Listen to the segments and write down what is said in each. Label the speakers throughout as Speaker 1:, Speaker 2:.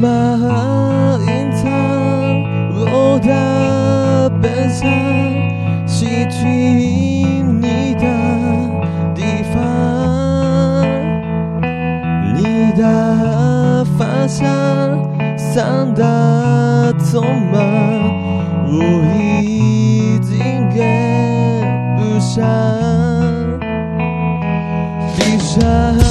Speaker 1: 马隐藏，落到悲伤，失去你的地方，你的方向，散的匆忙，我已经跟不上，闭上。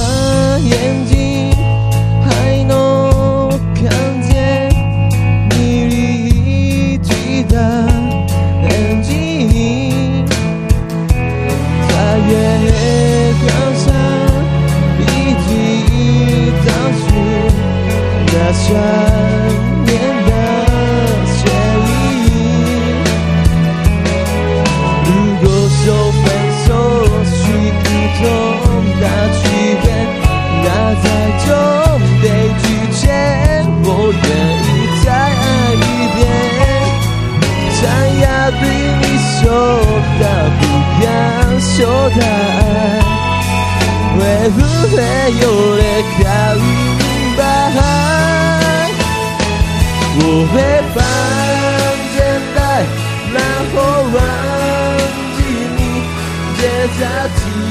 Speaker 1: a ti.